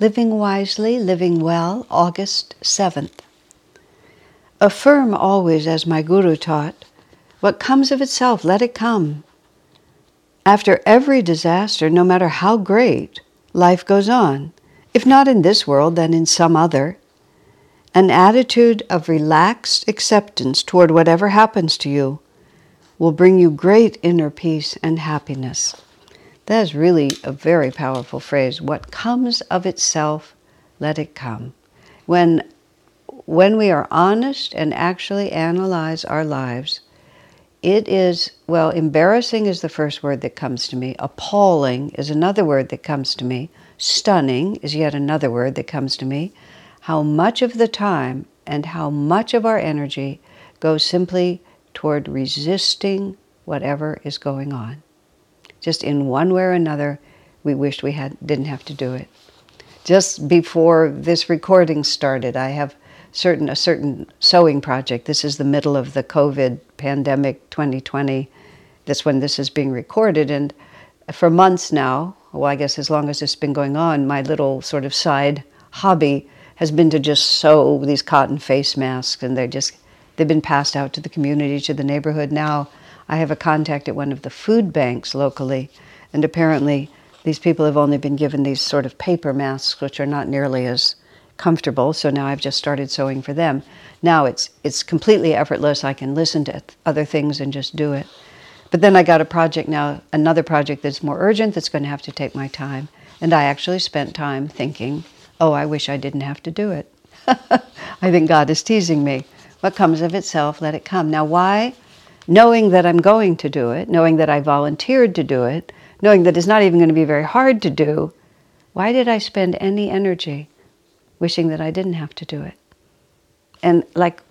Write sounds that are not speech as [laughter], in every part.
Living Wisely, Living Well, August 7th. Affirm always, as my Guru taught, what comes of itself, let it come. After every disaster, no matter how great, life goes on. If not in this world, then in some other. An attitude of relaxed acceptance toward whatever happens to you will bring you great inner peace and happiness. That is really a very powerful phrase. What comes of itself, let it come. When, when we are honest and actually analyze our lives, it is, well, embarrassing is the first word that comes to me. Appalling is another word that comes to me. Stunning is yet another word that comes to me. How much of the time and how much of our energy goes simply toward resisting whatever is going on just in one way or another, we wished we had didn't have to do it. Just before this recording started, I have certain a certain sewing project. This is the middle of the COVID pandemic 2020. That's when this is being recorded, and for months now, well, I guess as long as it's been going on, my little sort of side hobby has been to just sew these cotton face masks, and they just they've been passed out to the community, to the neighborhood now I have a contact at one of the food banks locally, and apparently these people have only been given these sort of paper masks, which are not nearly as comfortable. So now I've just started sewing for them. Now it's it's completely effortless. I can listen to other things and just do it. But then I got a project now, another project that's more urgent that's going to have to take my time. And I actually spent time thinking, oh, I wish I didn't have to do it. [laughs] I think God is teasing me. What comes of itself, let it come. Now, why knowing that I'm going to do it, knowing that I volunteered to do it, knowing that it's not even going to be very hard to do, why did I spend any energy wishing that I didn't have to do it? And like,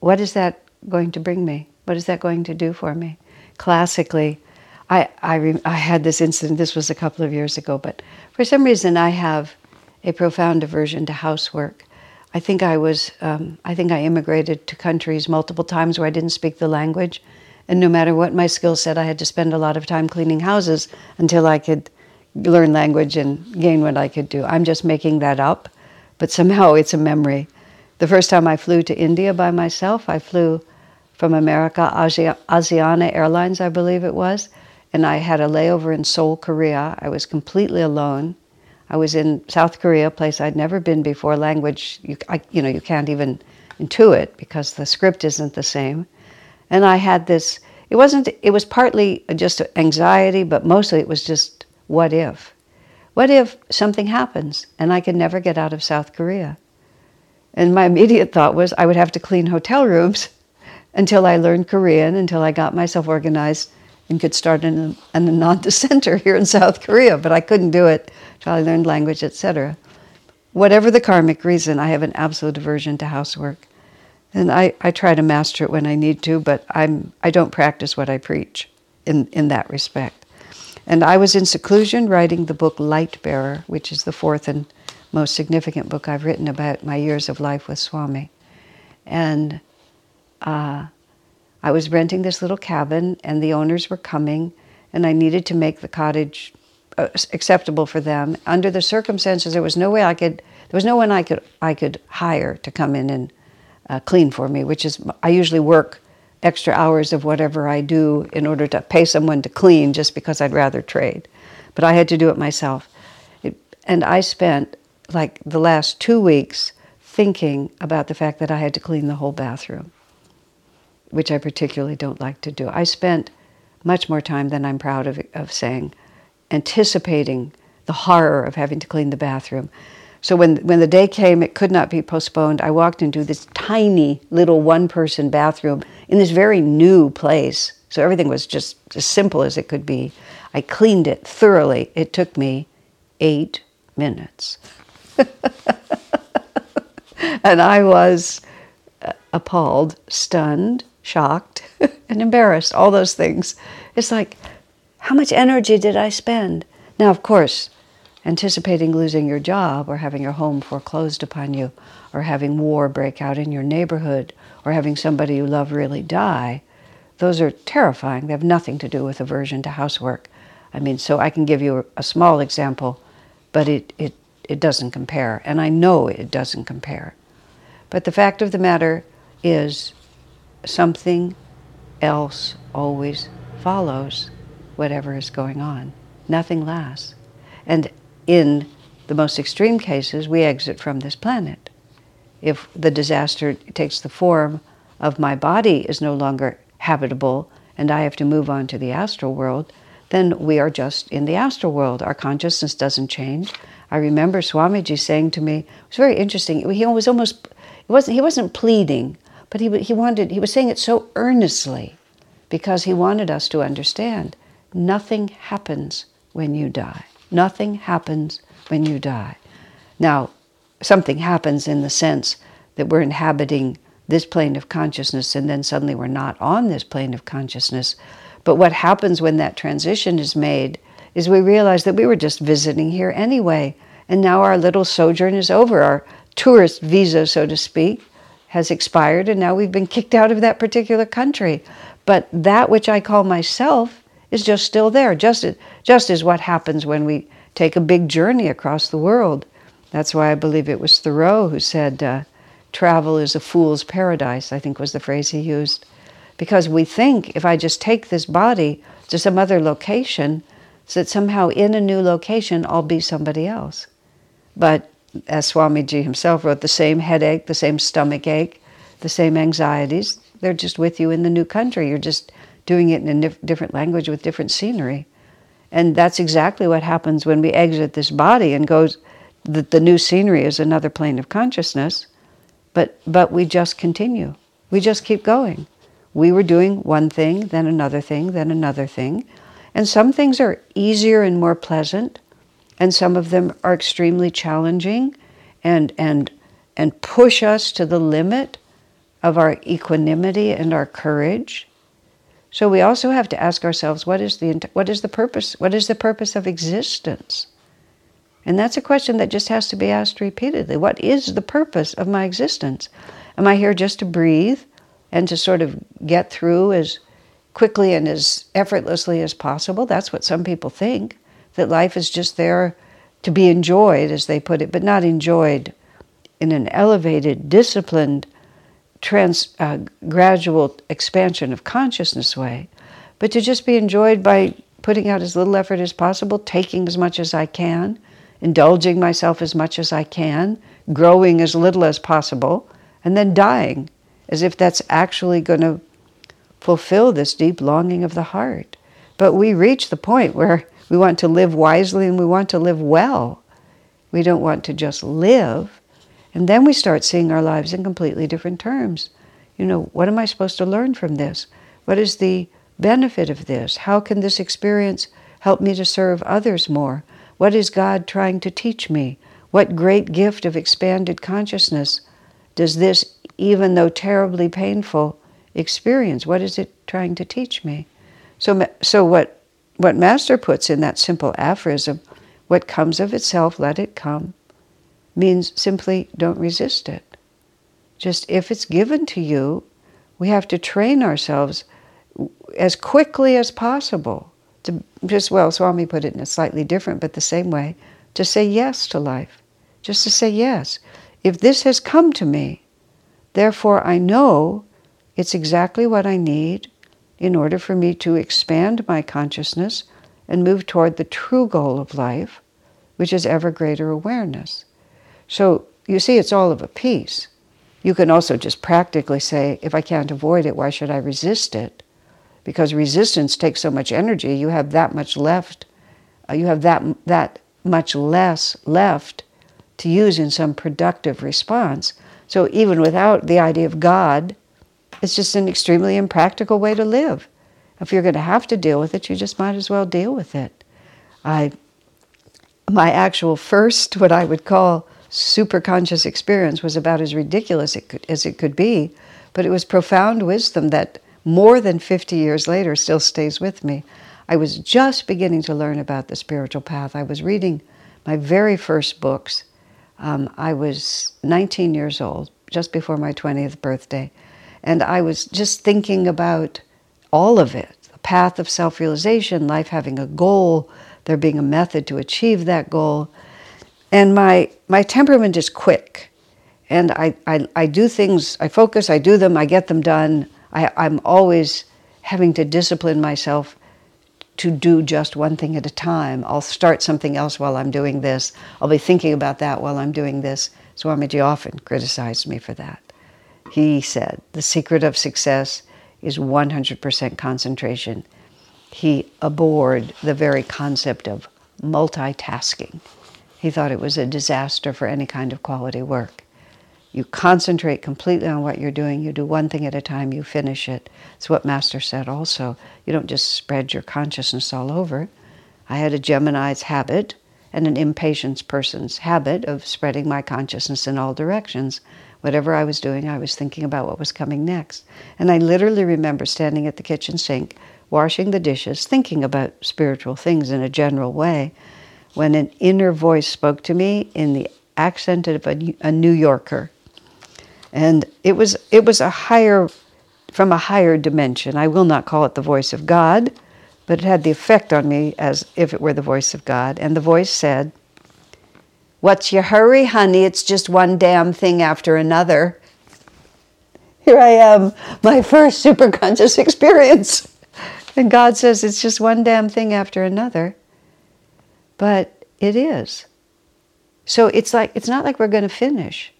what is that going to bring me? What is that going to do for me? Classically, I, I, I had this incident, this was a couple of years ago, but for some reason I have a profound aversion to housework. I think I was, um, I think I immigrated to countries multiple times where I didn't speak the language. And no matter what my skill set, I had to spend a lot of time cleaning houses until I could learn language and gain what I could do. I'm just making that up, but somehow [laughs] it's a memory. The first time I flew to India by myself, I flew from America, Asia, Asiana Airlines, I believe it was, and I had a layover in Seoul, Korea. I was completely alone. I was in South Korea, a place I'd never been before. Language, you, I, you know, you can't even intuit because the script isn't the same. And I had this, it wasn't, it was partly just anxiety, but mostly it was just what if? What if something happens and I can never get out of South Korea? And my immediate thought was I would have to clean hotel rooms [laughs] until I learned Korean, until I got myself organized and could start an, an Ananda center here in South Korea. But I couldn't do it until I learned language, etc. Whatever the karmic reason, I have an absolute aversion to housework. And I, I try to master it when I need to, but I'm, I don't practice what I preach in, in that respect. And I was in seclusion writing the book Lightbearer, which is the fourth and most significant book I've written about my years of life with Swami. And uh, I was renting this little cabin, and the owners were coming, and I needed to make the cottage uh, acceptable for them. Under the circumstances, there was no way I could. There was no one I could I could hire to come in and uh, clean for me, which is, I usually work extra hours of whatever I do in order to pay someone to clean just because I'd rather trade. But I had to do it myself. It, and I spent like the last two weeks thinking about the fact that I had to clean the whole bathroom, which I particularly don't like to do. I spent much more time than I'm proud of, of saying, anticipating the horror of having to clean the bathroom. So when, when the day came, it could not be postponed. I walked into this tiny little one person bathroom in this very new place. So everything was just as simple as it could be. I cleaned it thoroughly. It took me eight minutes. [laughs] and I was uh, appalled, stunned, shocked, [laughs] and embarrassed, all those things. It's like, how much energy did I spend? Now, of course, anticipating losing your job or having your home foreclosed upon you or having war break out in your neighborhood or having somebody you love really die, those are terrifying. They have nothing to do with aversion to housework. I mean, so I can give you a small example, but it, it, it doesn't compare. And I know it doesn't compare. But the fact of the matter is, something else always follows whatever is going on. Nothing lasts. And in the most extreme cases, we exit from this planet. If the disaster takes the form of my body is no longer habitable and I have to move on to the astral world, then we are just in the astral world. Our consciousness doesn't change. I remember Swamiji saying to me, it was very interesting. He was almost, it wasn't, he wasn't pleading, but he, he wanted, he was saying it so earnestly because he wanted us to understand nothing happens when you die. Nothing happens when you die. Now, something happens in the sense that we're inhabiting this plane of consciousness and then suddenly we're not on this plane of consciousness. But what happens when that transition is made is we realize that we were just visiting here anyway, and now our little sojourn is over. Our tourist visa, so to speak, has expired, and now we've been kicked out of that particular country. But that which I call myself is just still there, just, just as what happens when we take a big journey across the world. That's why I believe it was Thoreau who said, uh, travel is a fool's paradise, I think was the phrase he used. Because we think if I just take this body to some other location, so that somehow in a new location I'll be somebody else. But as Swamiji himself wrote, the same headache, the same stomach ache, the same anxieties, they're just with you in the new country. You're just doing it in a different language with different scenery. And that's exactly what happens when we exit this body and goes the, the new scenery is another plane of consciousness, but, but we just continue. We just keep going. We were doing one thing, then another thing, then another thing. And some things are easier and more pleasant, and some of them are extremely challenging and, and, and push us to the limit of our equanimity and our courage. So we also have to ask ourselves what is the, what is the purpose? What is the purpose of existence? And that's a question that just has to be asked repeatedly. What is the purpose of my existence? Am I here just to breathe and to sort of get through as quickly and as effortlessly as possible? That's what some people think, that life is just there to be enjoyed, as they put it, but not enjoyed in an elevated, disciplined, trans, uh, gradual expansion of consciousness way, but to just be enjoyed by putting out as little effort as possible, taking as much as I can, indulging myself as much as I can, growing as little as possible, and then dying, as if that's actually going to fulfill this deep longing of the heart. But we reach the point where we want to live wisely and we want to live well. We don't want to just live. And then we start seeing our lives in completely different terms. You know, what am I supposed to learn from this? What is the benefit of this? How can this experience help me to serve others more? What is God trying to teach me? What great gift of expanded consciousness does this, even though terribly painful, experience? What is it trying to teach me? So, so what, what Master puts in that simple aphorism, what comes of itself, let it come, means simply don't resist it. Just if it's given to you, we have to train ourselves as quickly as possible to just, well, Swami put it in a slightly different but the same way, to say yes to life. Just to say yes. If this has come to me, therefore I know it's exactly what I need in order for me to expand my consciousness and move toward the true goal of life, which is ever greater awareness. So you see, it's all of a piece. You can also just practically say, if I can't avoid it, why should I resist it? because resistance takes so much energy, you have that much left, uh, you have that, that much less left to use in some productive response. So even without the idea of God, it's just an extremely impractical way to live. If you're going to have to deal with it, you just might as well deal with it. I, my actual first, what I would call super conscious experience was about as ridiculous it could, as it could be, but it was profound wisdom that more than 50 years later still stays with me. I was just beginning to learn about the spiritual path. I was reading my very first books. Um, I was 19 years old, just before my 20th birthday, and I was just thinking about all of it the path of self realization, life having a goal, there being a method to achieve that goal. And my, my temperament is quick. And I, I, I do things, I focus, I do them, I get them done. I, I'm always having to discipline myself to do just one thing at a time. I'll start something else while I'm doing this. I'll be thinking about that while I'm doing this. Swamiji often criticized me for that. He said, the secret of success is 100% concentration. He abhorred the very concept of multitasking. He thought it was a disaster for any kind of quality work. You concentrate completely on what you're doing. You do one thing at a time, you finish it. It's what Master said also. You don't just spread your consciousness all over. I had a Gemini's habit and an impatience person's habit of spreading my consciousness in all directions. Whatever I was doing, I was thinking about what was coming next. And I literally remember standing at the kitchen sink, washing the dishes, thinking about spiritual things in a general way, when an inner voice spoke to me in the accent of a, New Yorker and it was it was a higher from a higher dimension. I will not call it the voice of God, but it had the effect on me as if it were the voice of God. And the voice said, What's your hurry, honey? It's just one damn thing after another. Here I am, my first superconscious [laughs] experience. And God says it's just one damn thing after another. But it is. So it's like it's not like we're going to finish.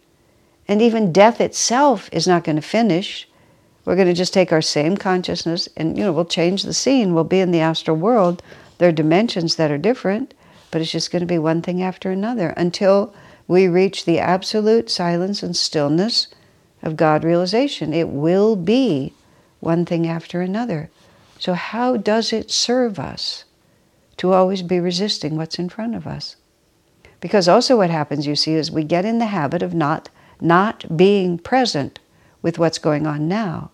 And even death itself is not going to finish. We're going to just take our same consciousness and, you know, we'll change the scene. We'll be in the astral world. There are dimensions that are different, but it's just going to be one thing after another until we reach the absolute silence and stillness of God realization. It will be one thing after another. So, how does it serve us to always be resisting what's in front of us? Because also, what happens, you see, is we get in the habit of not not being present with what's going on now.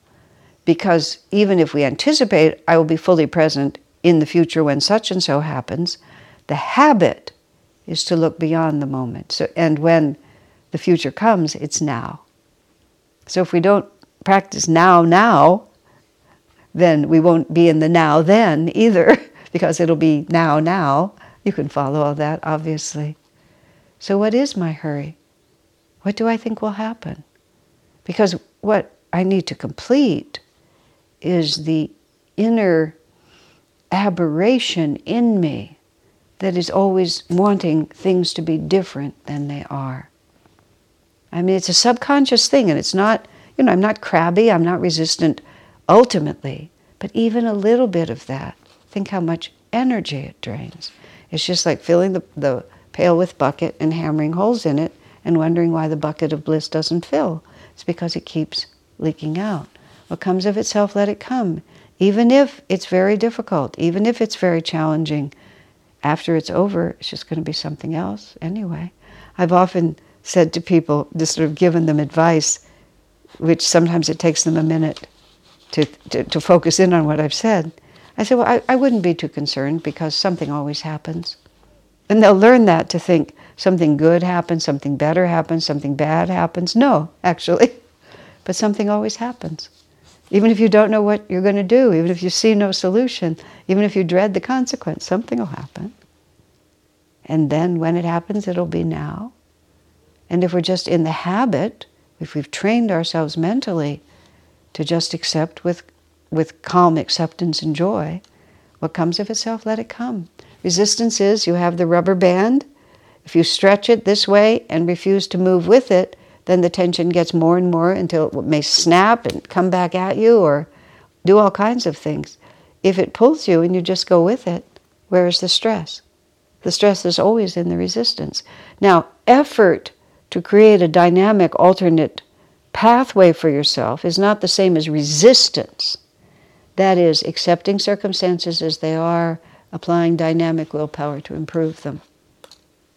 Because even if we anticipate, I will be fully present in the future when such and so happens, the habit is to look beyond the moment. So, and when the future comes, it's now. So if we don't practice now, now, then we won't be in the now then either, [laughs] because it'll be now, now. You can follow all that, obviously. So, what is my hurry? What do I think will happen? Because what I need to complete is the inner aberration in me that is always wanting things to be different than they are. I mean, it's a subconscious thing, and it's not, you know, I'm not crabby, I'm not resistant ultimately, but even a little bit of that, think how much energy it drains. It's just like filling the, the pail with bucket and hammering holes in it and wondering why the bucket of bliss doesn't fill. It's because it keeps leaking out. What comes of itself, let it come. Even if it's very difficult, even if it's very challenging, after it's over, it's just going to be something else anyway. I've often said to people, just sort of given them advice, which sometimes it takes them a minute to, to, to focus in on what I've said. I said, well, I, I wouldn't be too concerned because something always happens. And they'll learn that to think, something good happens, something better happens, something bad happens. No, actually. [laughs] But something always happens. Even if you don't know what you're going to do, even if you see no solution, even if you dread the consequence, something will happen. And then when it happens, it'll be now. And if we're just in the habit, if we've trained ourselves mentally to just accept with, with calm acceptance and joy, what comes of itself, let it come. Resistance is you have the rubber band if you stretch it this way and refuse to move with it, then the tension gets more and more until it may snap and come back at you or do all kinds of things. If it pulls you and you just go with it, where is the stress? The stress is always in the resistance. Now, effort to create a dynamic alternate pathway for yourself is not the same as resistance. That is, accepting circumstances as they are, applying dynamic willpower to improve them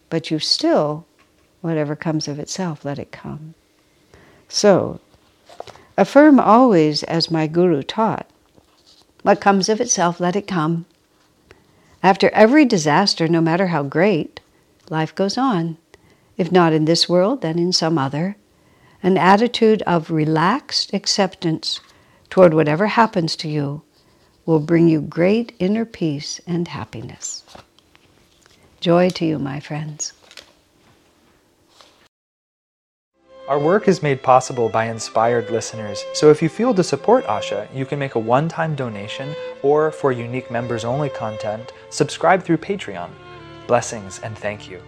but you still Whatever comes of itself, let it come. So, affirm always as my Guru taught what comes of itself, let it come. After every disaster, no matter how great, life goes on. If not in this world, then in some other. An attitude of relaxed acceptance toward whatever happens to you will bring you great inner peace and happiness. Joy to you, my friends. Our work is made possible by inspired listeners, so if you feel to support Asha, you can make a one time donation or, for unique members only content, subscribe through Patreon. Blessings and thank you.